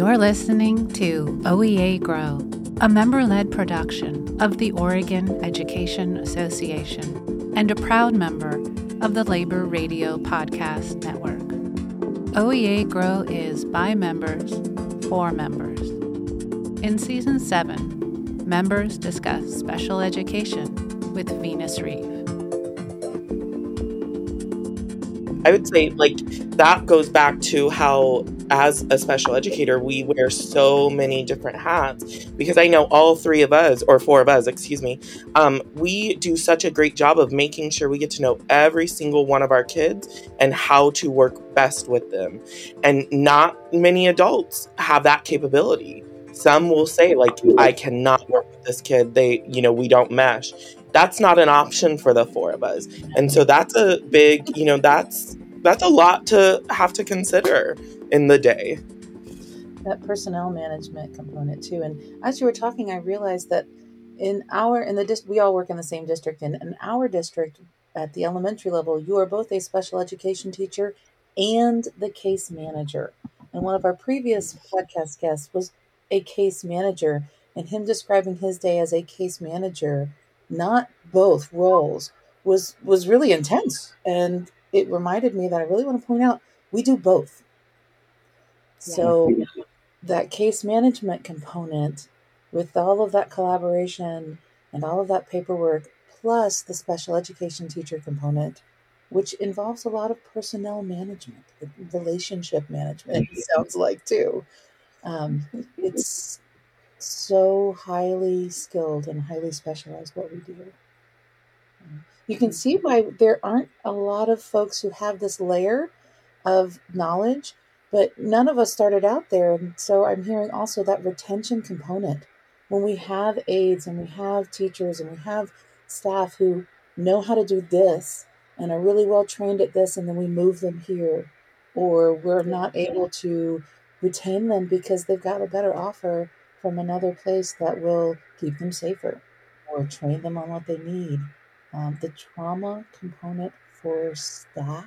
You're listening to OEA Grow, a member led production of the Oregon Education Association and a proud member of the Labor Radio Podcast Network. OEA Grow is by members for members. In Season 7, members discuss special education with Venus Reeve. I would say, like, that goes back to how as a special educator, we wear so many different hats because I know all three of us, or four of us, excuse me, um, we do such a great job of making sure we get to know every single one of our kids and how to work best with them. And not many adults have that capability. Some will say, like, I cannot work with this kid. They, you know, we don't mesh. That's not an option for the four of us. And so that's a big, you know, that's that's a lot to have to consider in the day. That personnel management component too. And as you were talking, I realized that in our in the we all work in the same district. And in our district, at the elementary level, you are both a special education teacher and the case manager. And one of our previous podcast guests was a case manager, and him describing his day as a case manager, not both roles, was was really intense. And it reminded me that I really want to point out we do both. So that case management component with all of that collaboration and all of that paperwork, plus the special education teacher component, which involves a lot of personnel management, relationship management, it sounds like too. Um, it's so highly skilled and highly specialized what we do. You can see why there aren't a lot of folks who have this layer of knowledge but none of us started out there. And so I'm hearing also that retention component. When we have aides and we have teachers and we have staff who know how to do this and are really well trained at this, and then we move them here, or we're not able to retain them because they've got a better offer from another place that will keep them safer or train them on what they need. Um, the trauma component for staff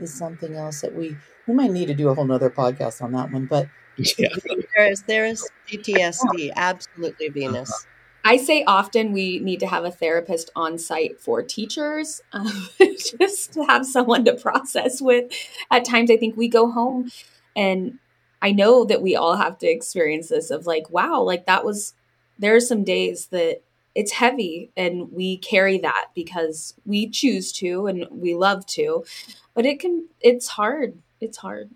is something else that we we might need to do a whole nother podcast on that one. But yeah. there is there is PTSD, absolutely Venus. I say often we need to have a therapist on site for teachers, um, just to have someone to process with. At times, I think we go home and I know that we all have to experience this of like, wow, like that was, there are some days that it's heavy and we carry that because we choose to and we love to but it can it's hard it's hard.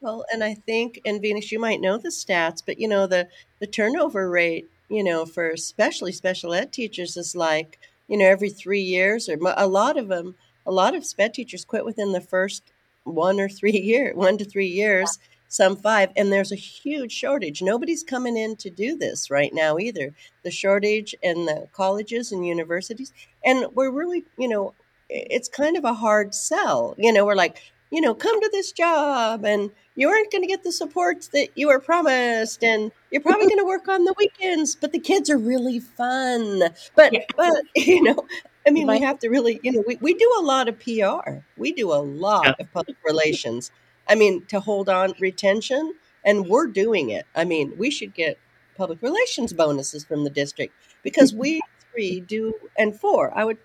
Well and i think and venus you might know the stats but you know the the turnover rate you know for especially special ed teachers is like you know every three years or a lot of them a lot of sped teachers quit within the first one or three year one to three years some five, and there's a huge shortage. Nobody's coming in to do this right now either. The shortage in the colleges and universities, and we're really, you know, it's kind of a hard sell. You know, we're like, you know, come to this job and you aren't going to get the supports that you were promised and you're probably going to work on the weekends, but the kids are really fun. But, yeah. but, you know, I mean, we have to really, you know, we, we do a lot of PR. We do a lot of public relations. I mean, to hold on retention, and we're doing it. I mean, we should get public relations bonuses from the district because we three do, and four, I would,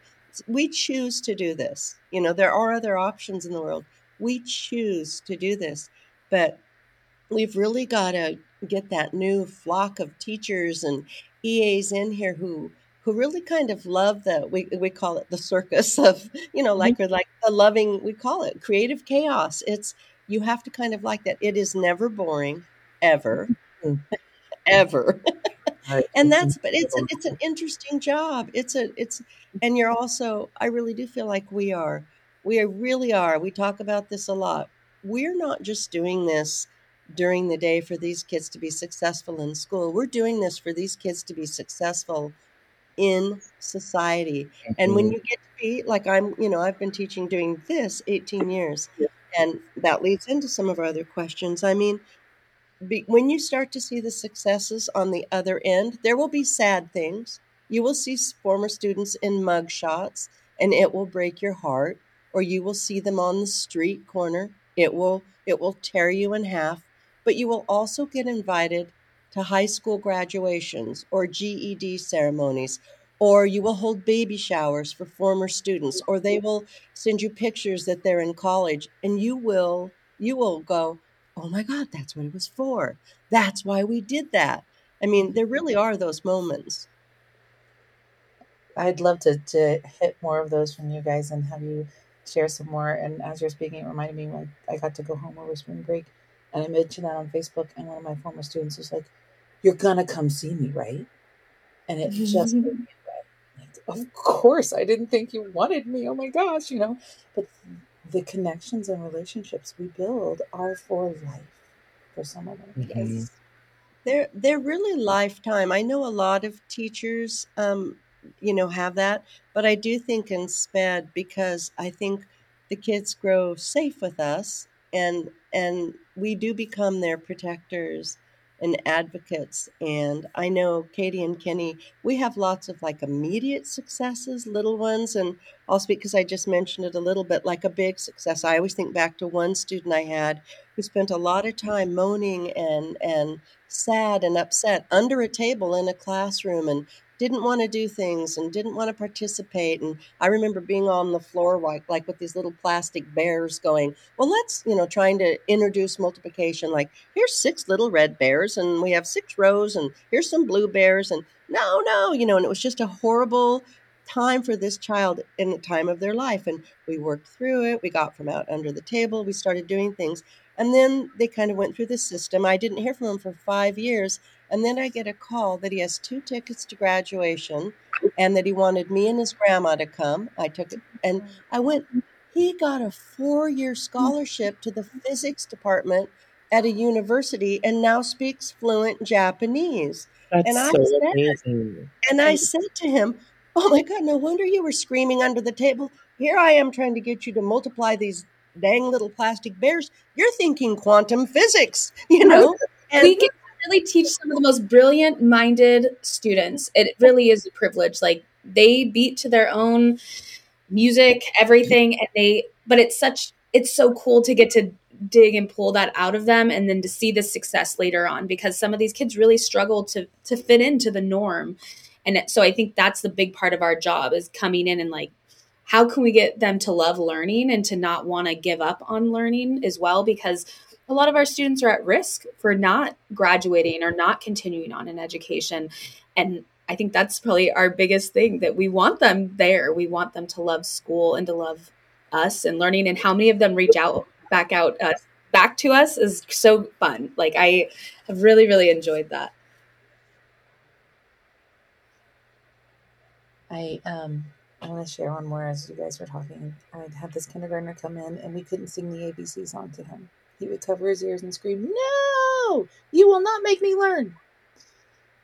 we choose to do this. You know, there are other options in the world. We choose to do this, but we've really got to get that new flock of teachers and EAs in here who who really kind of love the we, we call it the circus of you know like mm-hmm. like the loving we call it creative chaos it's you have to kind of like that. It is never boring, ever, mm-hmm. ever. and that's but it's a, it's an interesting job. It's a it's and you're also I really do feel like we are we really are. We talk about this a lot. We're not just doing this during the day for these kids to be successful in school. We're doing this for these kids to be successful in society. Mm-hmm. And when mm-hmm. you get to be like I'm, you know, I've been teaching doing this 18 years. Yeah. And that leads into some of our other questions. I mean, be, when you start to see the successes on the other end, there will be sad things. You will see former students in mug shots, and it will break your heart. Or you will see them on the street corner. It will it will tear you in half. but you will also get invited to high school graduations or GED ceremonies, or you will hold baby showers for former students, or they will send you pictures that they're in college, and you will you will go, "Oh my God, that's what it was for. That's why we did that." I mean, there really are those moments. I'd love to to hit more of those from you guys and have you share some more. And as you're speaking, it reminded me when I got to go home over spring break, and I mentioned that on Facebook, and one of my former students was like, "You're gonna come see me, right?" And it just blew me away. Like, of course, I didn't think you wanted me. Oh my gosh, you know. But the connections and relationships we build are for life for some of them. Mhm. Yes. They're they're really lifetime. I know a lot of teachers, um, you know, have that, but I do think in SPED because I think the kids grow safe with us, and and we do become their protectors and advocates. And I know Katie and Kenny, we have lots of like immediate successes, little ones, and I'll speak because I just mentioned it a little bit, like a big success. I always think back to one student I had who spent a lot of time moaning and and sad and upset under a table in a classroom and didn't want to do things and didn't want to participate and i remember being on the floor like, like with these little plastic bears going well let's you know trying to introduce multiplication like here's six little red bears and we have six rows and here's some blue bears and no no you know and it was just a horrible time for this child in the time of their life and we worked through it we got from out under the table we started doing things and then they kind of went through the system. I didn't hear from him for five years. And then I get a call that he has two tickets to graduation and that he wanted me and his grandma to come. I took it and mm. I went, he got a four year scholarship to the physics department at a university and now speaks fluent Japanese. That's And I so said, amazing. and I said to him, Oh my God, no wonder you were screaming under the table. Here I am trying to get you to multiply these dang little plastic bears. You're thinking quantum physics, you know? And we can really teach some of the most brilliant minded students. It really is a privilege. Like they beat to their own music, everything, and they, but it's such, it's so cool to get to dig and pull that out of them and then to see the success later on because some of these kids really struggle to to fit into the norm and so i think that's the big part of our job is coming in and like how can we get them to love learning and to not want to give up on learning as well because a lot of our students are at risk for not graduating or not continuing on in education and i think that's probably our biggest thing that we want them there we want them to love school and to love us and learning and how many of them reach out back out uh, back to us is so fun like i have really really enjoyed that I um I want to share one more as you guys were talking. I had this kindergartner come in and we couldn't sing the ABC song to him. He would cover his ears and scream, "No! You will not make me learn."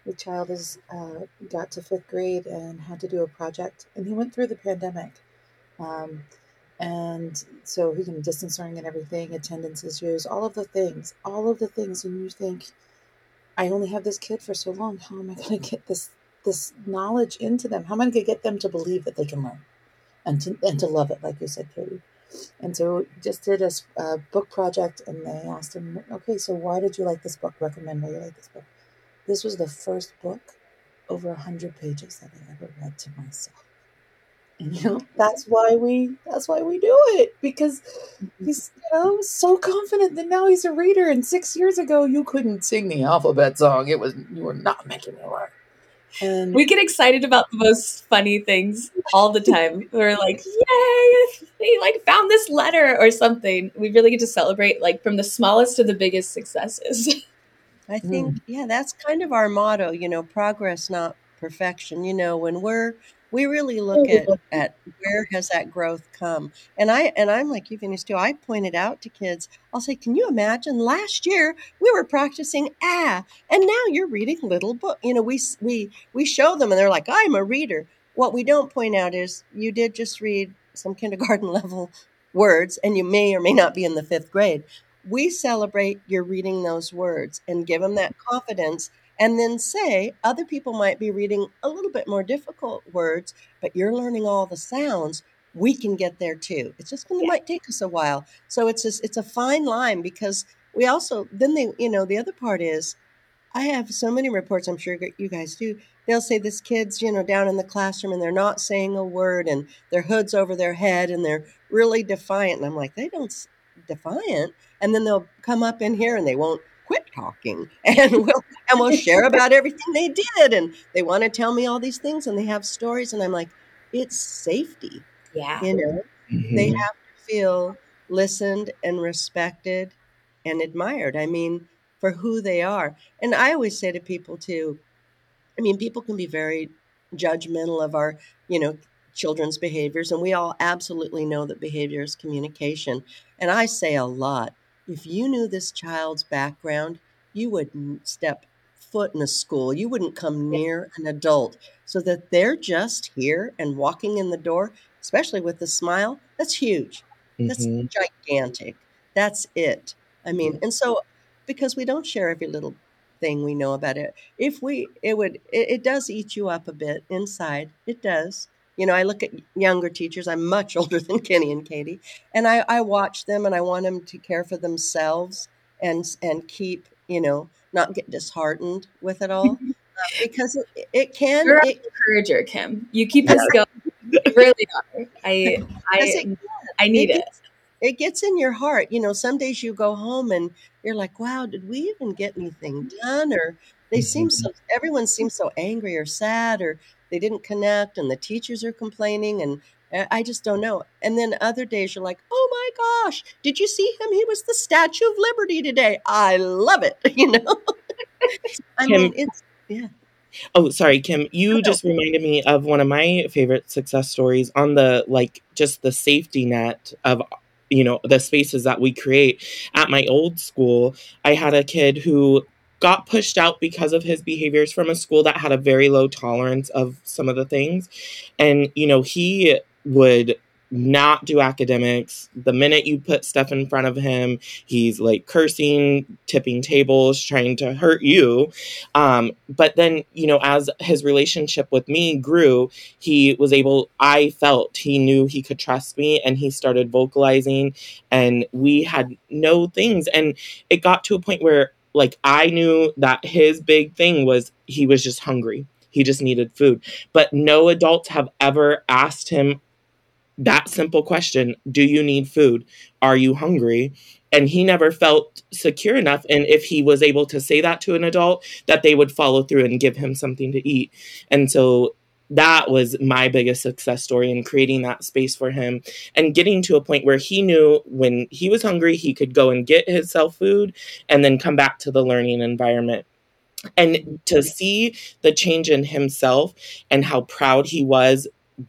The child has uh, got to fifth grade and had to do a project, and he went through the pandemic, um, and so he can distance learning and everything, attendance issues, all of the things, all of the things, and you think, I only have this kid for so long. How am I going to get this this knowledge into them? How am I going to get them to believe that they can learn and to and to love it, like you said, Katie? And so just did a book project, and they asked him, okay, so why did you like this book? Recommend why you like this book. This was the first book over a hundred pages that I ever read to myself. And you know, that's why we that's why we do it because mm-hmm. he's you know so confident that now he's a reader. And six years ago, you couldn't sing the alphabet song. It was you were not making it learn. And we get excited about the most funny things all the time. We're like yay they like found this letter or something. We really get to celebrate like from the smallest to the biggest successes. I hmm. think, yeah, that's kind of our motto, you know, progress, not perfection. You know, when we're, we really look at, at where has that growth come. And I, and I'm like you, Venus, too. I pointed out to kids, I'll say, can you imagine last year we were practicing ah, and now you're reading little book. You know, we, we, we show them and they're like, I'm a reader. What we don't point out is you did just read some kindergarten level words and you may or may not be in the fifth grade we celebrate your reading those words and give them that confidence and then say other people might be reading a little bit more difficult words but you're learning all the sounds we can get there too it's just going to Yeah. might take us a while so it's just, it's a fine line because we also then they you know the other part is I have so many reports. I'm sure you guys do. They'll say this kid's you know down in the classroom and they're not saying a word and their hood's over their head and they're really defiant. And I'm like, they don't defiant. And then they'll come up in here and they won't quit talking and we'll and we'll share about everything they did and they want to tell me all these things and they have stories and I'm like, it's safety. Yeah. You know, mm-hmm. they have to feel listened and respected and admired. I mean, for who they are. And I always say to people too, I mean, people can be very judgmental of our, you know, children's behaviors, and we all absolutely know that behavior is communication. And I say a lot if you knew this child's background, you wouldn't step foot in a school, you wouldn't come near an adult. So that they're just here and walking in the door, especially with a smile, that's huge. That's mm-hmm. gigantic. That's it. I mean, and so because we don't share every little thing we know about it, if we, it would, it, it does eat you up a bit inside. It does. You know, I look at younger teachers. I'm much older than Kenny and Katie, and I, I watch them and I want them to care for themselves and and keep, you know, not get disheartened with it all uh, because it, it can. You're it, encourager, Kim. You keep us going. really are. I I I need it. Gets, it gets in your heart. You know, some days you go home and you're like, "Wow, did we even get anything done?" Or they seem mm-hmm. so. Everyone seems so angry or sad or they didn't connect and the teachers are complaining and eh, I just don't know. And then other days you're like, oh my gosh, did you see him? He was the Statue of Liberty today. I love it. You know, I Kim, mean, it's, yeah. Oh, sorry, Kim. You just reminded me of one of my favorite success stories on the like just the safety net of you know the spaces that we create at my old school i had a kid who got pushed out because of his behaviors from a school that had a very low tolerance of some of the things. And, you know, he would not do academics. The minute you put stuff in front of him, he's like cursing, tipping tables, trying to hurt you. Um, but then, you know, as his relationship with me grew, he was able, I felt he knew he could trust me and he started vocalizing and we had no things. And it got to a point where like I knew that his big thing was he was just hungry. He just needed food. But no adults have ever asked him that simple question Do you need food? Are you hungry? And he never felt secure enough. And if he was able to say that to an adult, that they would follow through and give him something to eat. And so that was my biggest success story in creating that space for him and getting to a point where he knew when he was hungry, he could go and get his self food and then come back to the learning environment. And to see the change in himself and how proud he was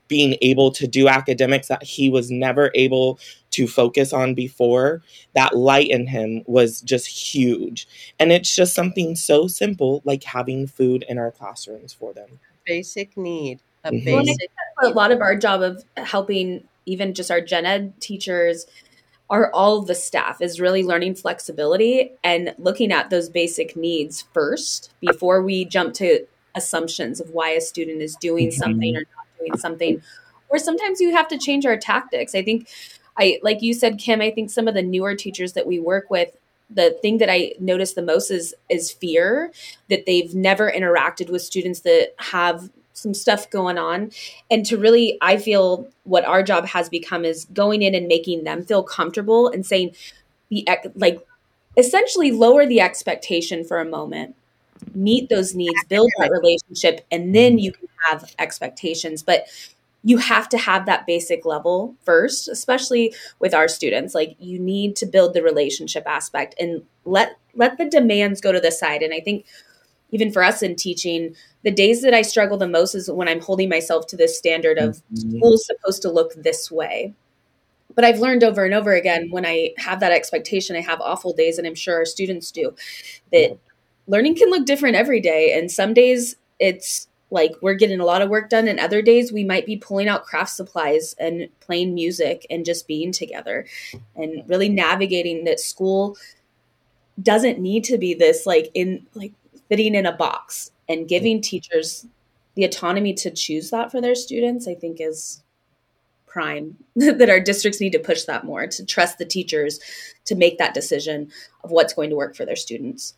being able to do academics that he was never able to focus on before, that light in him was just huge. And it's just something so simple like having food in our classrooms for them basic need. A mm-hmm. basic. a lot of our job of helping even just our gen ed teachers are all the staff is really learning flexibility and looking at those basic needs first before we jump to assumptions of why a student is doing mm-hmm. something or not doing something or sometimes you have to change our tactics i think i like you said kim i think some of the newer teachers that we work with the thing that I notice the most is is fear that they've never interacted with students that have some stuff going on. And to really I feel what our job has become is going in and making them feel comfortable and saying the like essentially lower the expectation for a moment meet those needs build that relationship and then you can have expectations. But you have to have that basic level first, especially with our students. Like you need to build the relationship aspect and let let the demands go to the side. And I think even for us in teaching, the days that I struggle the most is when I'm holding myself to this standard of mm-hmm. school is supposed to look this way. But I've learned over and over again when I have that expectation, I have awful days, and I'm sure our students do, that learning can look different every day. And some days it's like we're getting a lot of work done and other days we might be pulling out craft supplies and playing music and just being together and really navigating that school doesn't need to be this like in like fitting in a box and giving teachers the autonomy to choose that for their students i think is prime that our districts need to push that more to trust the teachers to make that decision of what's going to work for their students.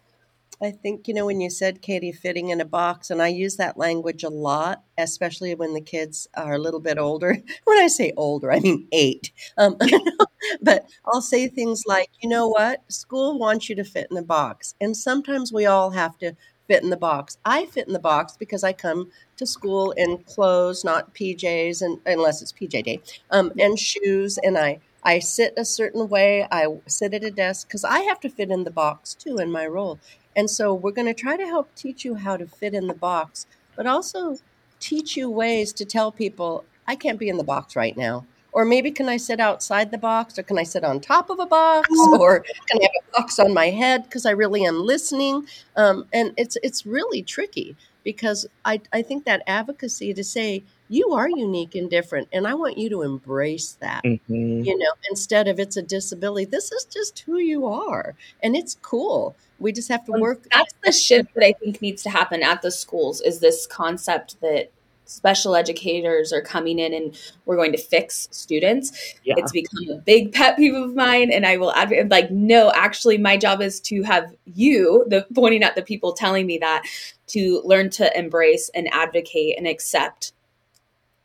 I think, you know, when you said, Katie, fitting in a box, and I use that language a lot, especially when the kids are a little bit older. When I say older, I mean eight. Um, but I'll say things like, you know what? School wants you to fit in a box. And sometimes we all have to fit in the box. I fit in the box because I come to school in clothes, not PJs, and unless it's PJ day, um, and shoes, and I I sit a certain way. I sit at a desk because I have to fit in the box too in my role. And so we're going to try to help teach you how to fit in the box, but also teach you ways to tell people, I can't be in the box right now. Or maybe can I sit outside the box? Or can I sit on top of a box? Or can I have a box on my head because I really am listening? Um, and it's it's really tricky because I, I think that advocacy to say, you are unique and different and i want you to embrace that mm-hmm. you know instead of it's a disability. This is just who you are and it's cool. We just have to work that's the shift that i think needs to happen at the schools is this concept that special educators are coming in and we're going to fix students yeah. it's become a big pet peeve of mine and i will advocate like no actually my job is to have you the pointing at the people telling me that to learn to embrace and advocate and accept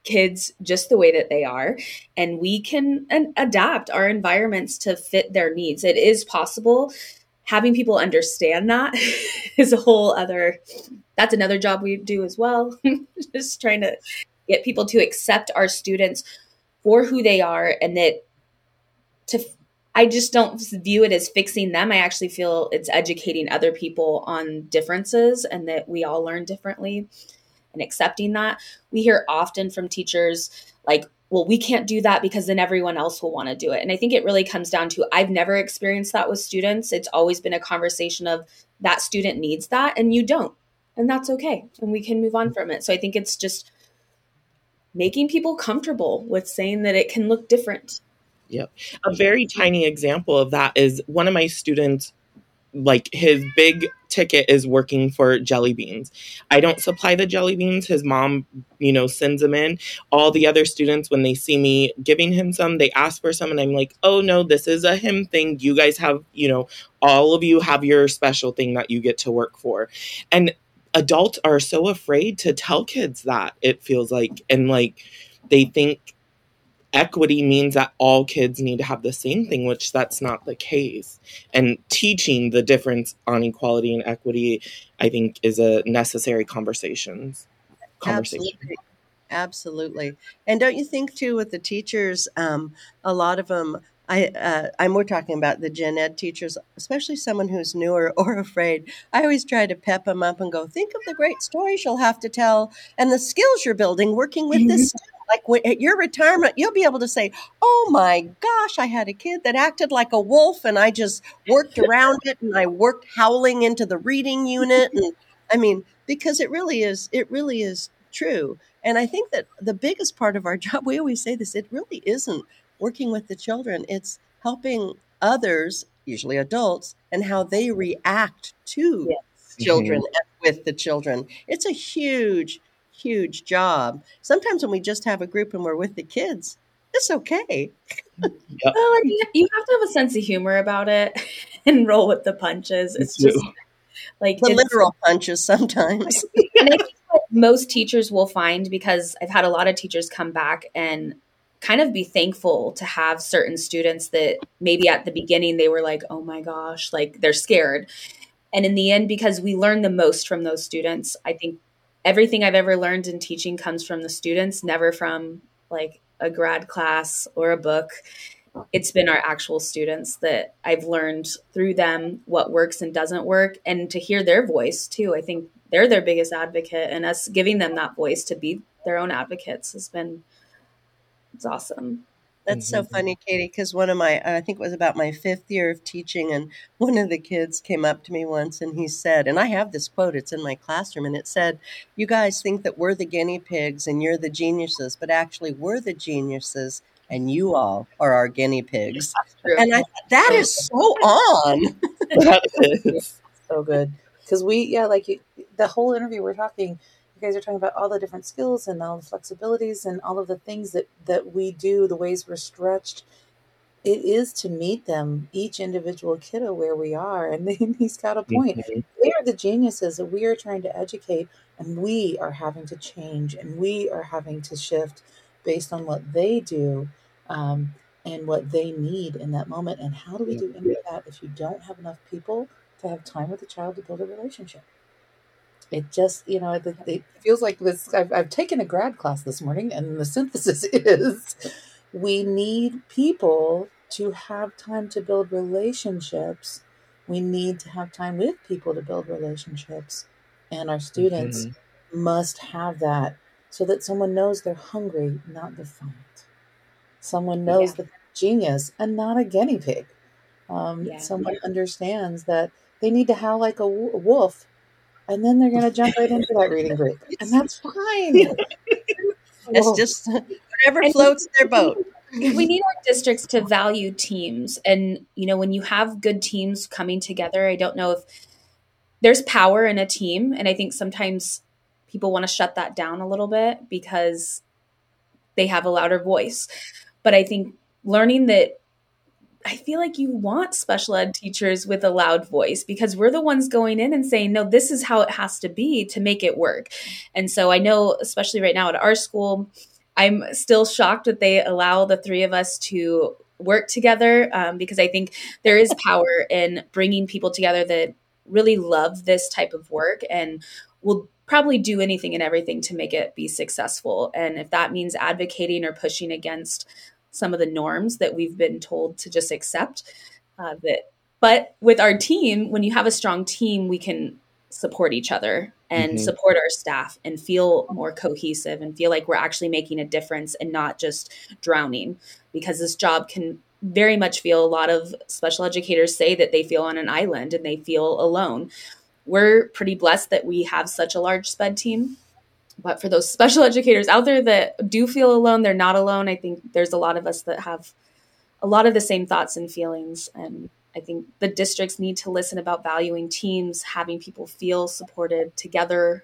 kids just the way that they are and we can adapt our environments to fit their needs it is possible having people understand that is a whole other that's another job we do as well just trying to get people to accept our students for who they are and that to I just don't view it as fixing them. I actually feel it's educating other people on differences and that we all learn differently and accepting that. We hear often from teachers like, well, we can't do that because then everyone else will want to do it. And I think it really comes down to I've never experienced that with students. It's always been a conversation of that student needs that and you don't. And that's okay. And we can move on from it. So I think it's just making people comfortable with saying that it can look different. Yep. A very tiny example of that is one of my students like his big ticket is working for jelly beans. I don't supply the jelly beans. His mom, you know, sends them in. All the other students, when they see me giving him some, they ask for some. And I'm like, oh no, this is a him thing. You guys have, you know, all of you have your special thing that you get to work for. And adults are so afraid to tell kids that, it feels like. And like, they think equity means that all kids need to have the same thing, which that's not the case. And teaching the difference on equality and equity, I think, is a necessary conversation. Conversation. Absolutely. Absolutely. And don't you think too with the teachers, um, a lot of them I, uh, I'm more talking about the gen ed teachers, especially someone who's newer or afraid. I always try to pep them up and go, think of the great stories you'll have to tell and the skills you're building working with this student like when, at your retirement, you'll be able to say, "Oh my gosh, I had a kid that acted like a wolf, and I just worked around it, and I worked howling into the reading unit." And I mean, because it really is, it really is true. And I think that the biggest part of our job, we always say this, it really isn't working with the children; it's helping others, usually adults, and how they react to yes. children mm-hmm. with the children. It's a huge huge job. Sometimes when we just have a group and we're with the kids, it's okay. Yep. well, you have to have a sense of humor about it and roll with the punches. It's just like the literal punches sometimes. and I think what most teachers will find because I've had a lot of teachers come back and kind of be thankful to have certain students that maybe at the beginning they were like, oh my gosh, like they're scared. And in the end, because we learn the most from those students, I think everything I've ever learned in teaching comes from the students, never from like a grad class or a book. It's been our actual students that I've learned through them what works and doesn't work, and to hear their voice too. I think they're their biggest advocate, and us giving them that voice to be their own advocates has been it's awesome. That's mm-hmm. so funny, Katie, because one of my, I think it was about my fifth year of teaching, and one of the kids came up to me once and he said, and I have this quote, it's in my classroom, and it said, You guys think that we're the guinea pigs and you're the geniuses, but actually we're the geniuses and you all are our guinea pigs. And I that is so on. that is so good. Because we, yeah, like you, the whole interview we're talking, you guys are talking about all the different skills and all the flexibilities and all of the things that that we do, the ways we're stretched. It is to meet them, each individual kiddo where we are. And then he's got a point. Mm-hmm. They are the geniuses that we are trying to educate, and we are having to change and we are having to shift based on what they do um, and what they need in that moment. And how do we do any of that if you don't have enough people to have time with the child to build a relationship? It just, you know, it, it feels like this. I've, I've taken a grad class this morning, and the synthesis is we need people to have time to build relationships. We need to have time with people to build relationships. And our students Mm-hmm. must have that so that someone knows they're hungry, not defiant. Someone knows Yeah. that they're genius and not a guinea pig. Um, Yeah. Someone understands that they need to howl like a wolf, and then they're going to jump right into that reading group, and that's fine. It's Whoa. just whatever And- floats their boat. we need our districts to value teams and you know when you have good teams coming together i don't know if there's power in a team and i think sometimes people want to shut that down a little bit because they have a louder voice but i think learning that i feel like you want special ed teachers with a loud voice because we're the ones going in and saying no this is how it has to be to make it work and so i know especially right now at our school I'm still shocked that they allow the three of us to work together um, because I think there is power in bringing people together that really love this type of work and will probably do anything and everything to make it be successful. And if that means advocating or pushing against some of the norms that we've been told to just accept, uh, that. But with our team, when you have a strong team, we can support each other and Mhm. support our staff and feel more cohesive and feel like we're actually making a difference and not just drowning because this job can very much feel a lot of special educators say that they feel on an island and they feel alone we're pretty blessed that we have such a large sped team but for those special educators out there that do feel alone they're not alone. I think there's a lot of us that have a lot of the same thoughts and feelings. And I think the districts need to listen about valuing teams, having people feel supported together,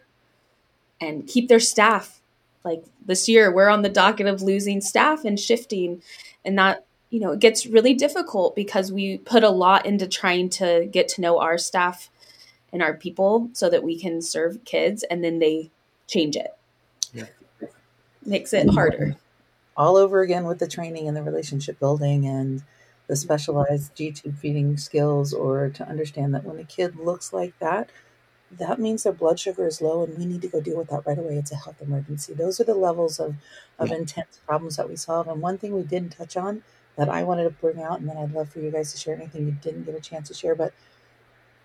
and keep their staff. Like this year, we're on the docket of losing staff and shifting, and that you know it gets really difficult because we put a lot into trying to get to know our staff and our people so that we can serve kids, and then they change it. Yeah. Makes it harder. all over again with the training and the relationship building and the specialized G-tube feeding skills or to understand that when a kid looks like that, that means their blood sugar is low and we need to go deal with that right away. It's a health emergency. Those are the levels of, of intense problems that we solve. And one thing we didn't touch on that I wanted to bring out, and then I'd love for you guys to share anything you didn't get a chance to share, but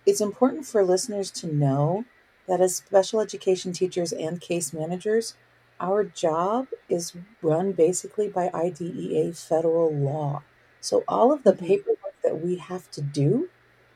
it's important for listeners to know that as special education teachers and case managers, our job is run basically by IDEA federal law. So all of the Mhm. paperwork that we have to do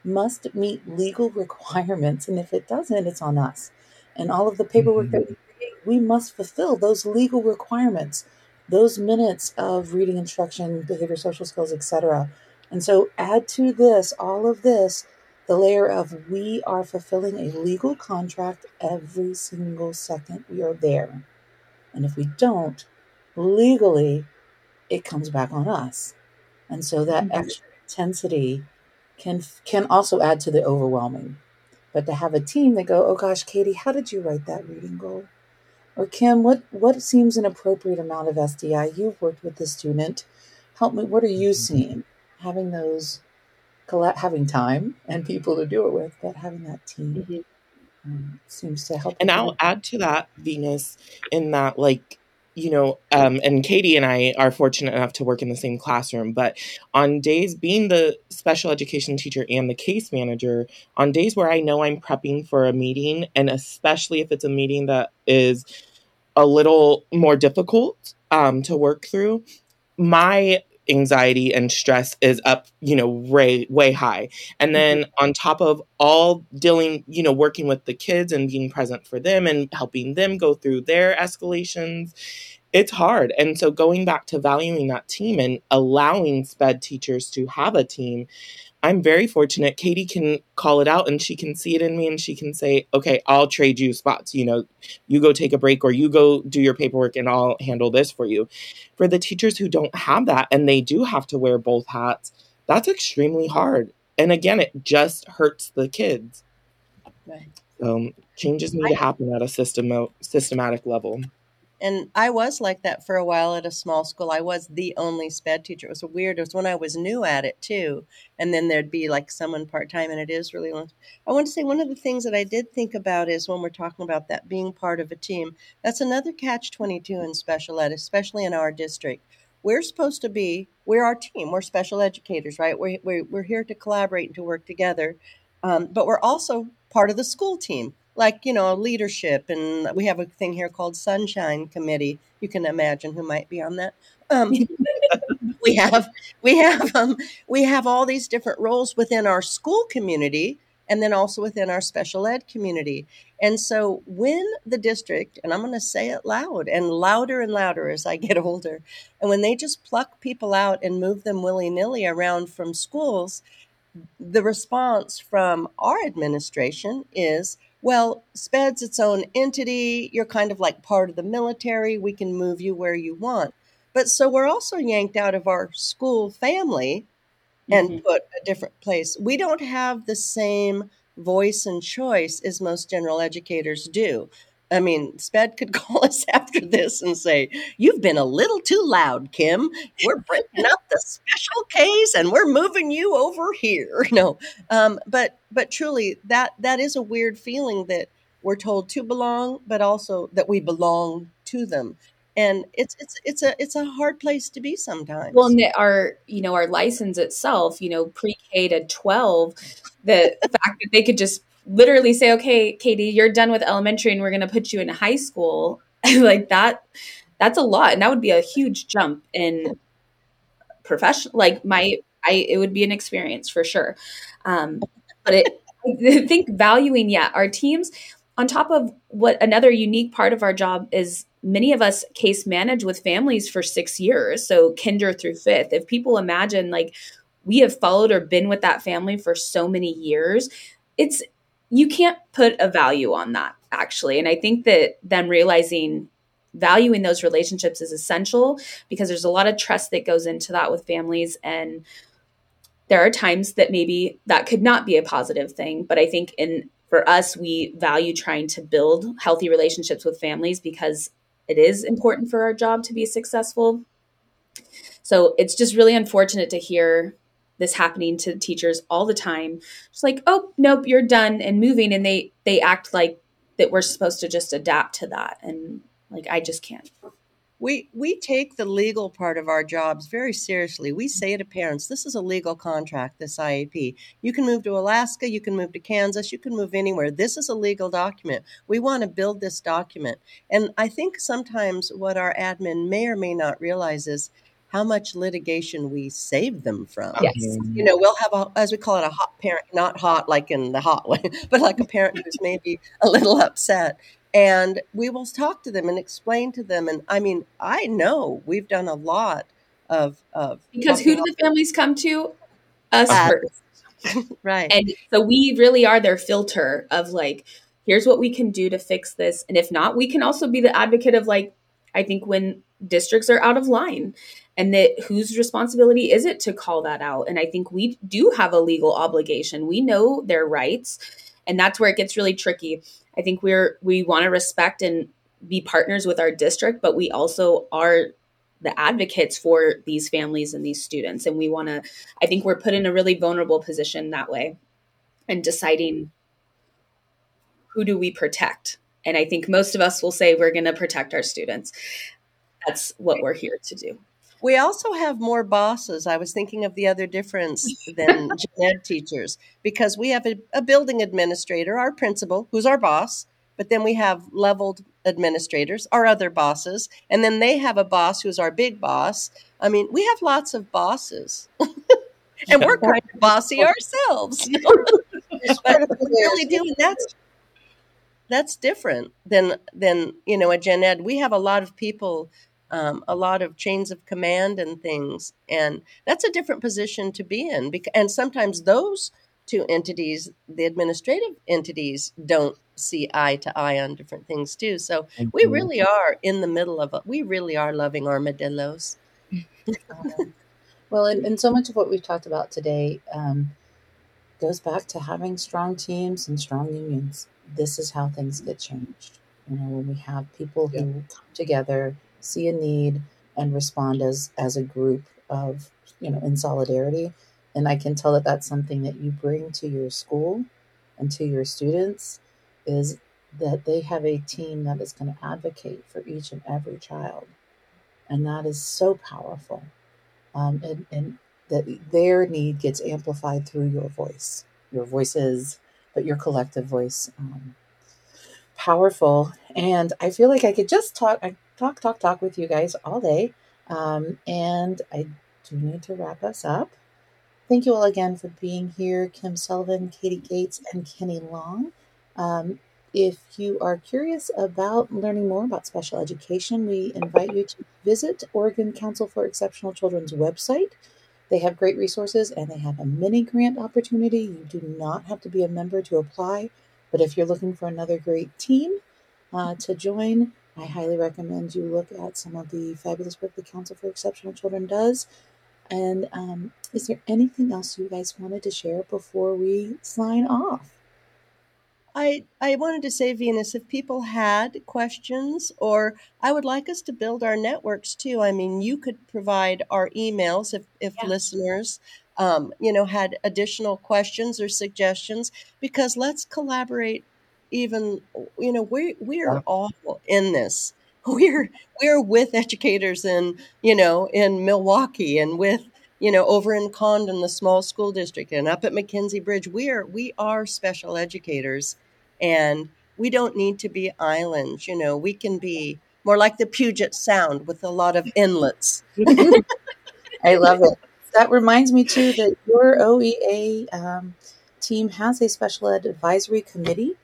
must meet legal requirements. And if it doesn't, it's on us. And all of the paperwork that we create, we must fulfill those legal requirements, those minutes of reading instruction, behavior, social skills, etc. And so add to this, all of this, the layer of we are fulfilling a legal contract every single second we are there. And if we don't, legally, it comes back on us. And so that Mhm. extra intensity can can also add to the overwhelming. But to have a team that go, oh gosh, Katie, how did you write that reading goal? Or Kim, what what seems an appropriate amount of SDI? You've worked with the student. Help me. What are you Mhm. seeing? Having those, having time and people to do it with, but having that team Mhm. um, seems to help. And. I'll add to that, Venus, in that, like, you know, um, and Katie and I are fortunate enough to work in the same classroom, but on days being the special education teacher and the case manager, on days where I know I'm prepping for a meeting, and especially if it's a meeting that is a little more difficult um, to work through, my anxiety and stress is up, you know, way, way high. And mm-hmm. then on top of all dealing, you know, working with the kids and being present for them and helping them go through their escalations, it's hard. And so going back to valuing that team and allowing SPED teachers to have a team, I'm very fortunate. Katie can call it out and she can see it in me and she can say, okay, I'll trade you spots. You know, you go take a break or you go do your paperwork and I'll handle this for you. For the teachers who don't have that and they do have to wear both hats, that's extremely hard. And again, it just hurts the kids. Right. So changes need to happen at a system systematic level. And I was like that for a while at a small school. I was the only SPED teacher. It was weird. It was when I was new at it too. And then there'd be like someone part time, and it is really long. I want to say one of the things that I did think about is when we're talking about that being part of a team, that's another catch 22 in special ed, especially in our district. We're supposed to be, we're our team, we're special educators, right? We're, we're, we're here to collaborate and to work together. Um, but we're also part of the school team like you know leadership and we have a thing here called sunshine committee. You can imagine who might be on that. Um, we have we have um, we have all these different roles within our school community and then also within our special ed community. And so when the district and i'm going to say it loud and louder and louder as i get older and when they just pluck people out and move them willy-nilly around from schools the response from our administration is well, SPED's its own entity. You're kind of like part of the military. We can move you where you want. But so we're also yanked out of our school family and mm-hmm. put a different place. We don't have the same voice and choice as most general educators do. I mean, SPED could call us after this and say, You've been a little too loud, Kim. We're breaking up the Special K's and we're moving you over here. No. Um, but but truly that that is a weird feeling that we're told to belong, but also that we belong to them. And it's it's it's a it's a hard place to be sometimes. Well, our you know our license itself, you know, pre K to twelve, the fact that they could just literally say, okay, Katie, you're done with elementary and we're going to put you in high school, like that, that's a lot. And that would be a huge jump in professional, like my, I, it would be an experience for sure. Um, but it, I think valuing, yeah, our teams on top of what another unique part of our job is many of us case manage with families for six years. So kinder through fifth. If people imagine like we have followed or been with that family for so many years, it's you can't put a value on that actually and i think that them realizing valuing those relationships is essential because there's a lot of trust that goes into that with families and there are times that maybe that could not be a positive thing but i think in for us we value trying to build healthy relationships with families because it is important for our job to be successful so it's just really unfortunate to hear this happening to teachers all the time. Just like, oh, nope, you're done and moving. And they they act like that we're supposed to just adapt to that. And like I just can't. We we take the legal part of our jobs very seriously. We say to parents, this is a legal contract, this IEP. You can move to Alaska, you can move to Kansas, you can move anywhere. This is a legal document. We want to build this document. And I think sometimes what our admin may or may not realize is how much litigation we save them from. Yes. You know, we'll have a, as we call it, a hot parent, not hot like in the hot way, but like a parent who's maybe a little upset. And we will talk to them and explain to them. And I mean, I know we've done a lot of, of because who do the families come to? Us uh, first. right. And so we really are their filter of like, here's what we can do to fix this. And if not, we can also be the advocate of like, I think when districts are out of line and that whose responsibility is it to call that out? And i think we do have a legal obligation. We know their rights and that's where it gets really tricky. I think we're we want to respect and be partners with our district but we also are the advocates for these families and these students. And we want to i think we're put in a really vulnerable position that way and deciding who do we protect. And i think most of us will say we're going to protect our students. That's what we're here to do we also have more bosses. I was thinking of the other difference than gen ed teachers because we have a, a, building administrator, our principal, who's our boss, but then we have leveled administrators, our other bosses, and then they have a boss who's our big boss. I mean, we have lots of bosses. and we're kind of bossy ourselves. but we really do, and that's that's different than than you know a gen ed. We have a lot of people um, a lot of chains of command and things. And that's a different position to be in. And sometimes those two entities, the administrative entities, don't see eye to eye on different things too. So we really are in the middle of it. We really are loving armadillos. well, and, and, so much of what we've talked about today um, goes back to having strong teams and strong unions. This is how things get changed. You know, when we have people who come together, see a need, and respond as as a group of you know in solidarity. And I can tell that that's something that you bring to your school and to your students is that they have a team that is going to advocate for each and every child. And that is so powerful. Um, and, and that their need gets amplified through your voice, your voices, but your collective voice. Um, powerful. And I feel like I could just talk, I talk, talk, talk with you guys all day. Um, and I do need to wrap us up. Thank you all again for being here, Kim Sullivan, Katie Gates, and Kenny Long. Um, if you are curious about learning more about special education, we invite you to visit Oregon Council for Exceptional Children's website. They have great resources and they have a mini grant opportunity. You do not have to be a member to apply, but if you're looking for another great team uh, to join, I highly recommend you look at some of the fabulous work the Council for Exceptional Children does. And um, is there anything else you guys wanted to share before we sign off? I, I wanted to say, Venus, if people had questions, or I would like us to build our networks too. I mean, you could provide our emails if, if yeah. listeners, um, you know, had additional questions or suggestions, because let's collaborate. Even, you know, we we are all in this. We're we're with educators in, you know, in Milwaukie and with you know, over in Condon, the small school district, and up at McKenzie Bridge, we are we are special educators, and we don't need to be islands. You know, we can be more like the Puget Sound with a lot of inlets. I love it. That reminds me too that your OEA um, team has a special ed advisory committee.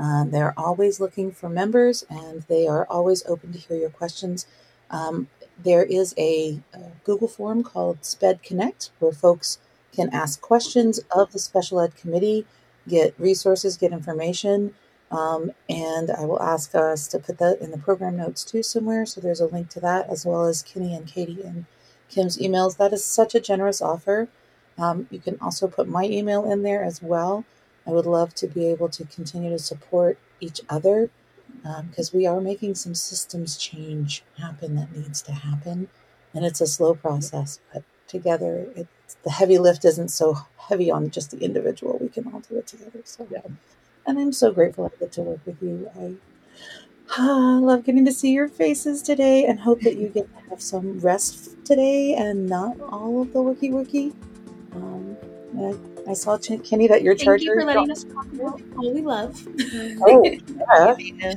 Uh, they're always looking for members, and they are always open to hear your questions. Um, there is a, a, Google form called SPED Connect where folks can ask questions of the special ed committee get resources, get information. Um, and I will ask us to put that in the program notes too somewhere. So there's a link to that as well as Kenny and Katie and Kim's emails. That is such a generous offer. Um, you can also put my email in there as well. I would love to be able to continue to support each other because um, we are making some systems change happen that needs to happen. And it's a slow process, but together it the heavy lift isn't so heavy on just the individual. We can all do it together. So yeah. And I'm so grateful I get to work with you. I ah, love getting to see your faces today and hope that you get to have some rest today and not all of the worky worky. Um, I, I, saw Kenny that your charger. Thank you for letting us talk about all we love. Mm-hmm. Oh, yeah.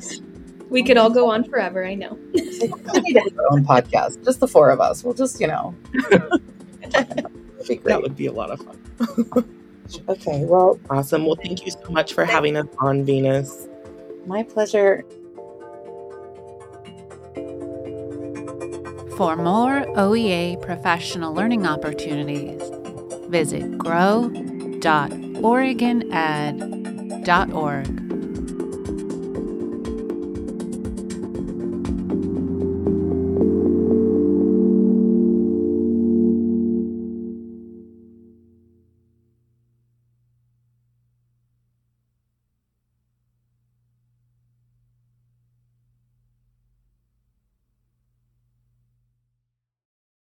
we could all go on forever. I know. we need our own podcast, just the four of us. We'll just, you know. That would be a lot of fun. okay, well. Awesome. Well, thank you so much for having us on Venus. My pleasure. For more OEA professional learning opportunities, visit grow.oregoned.org.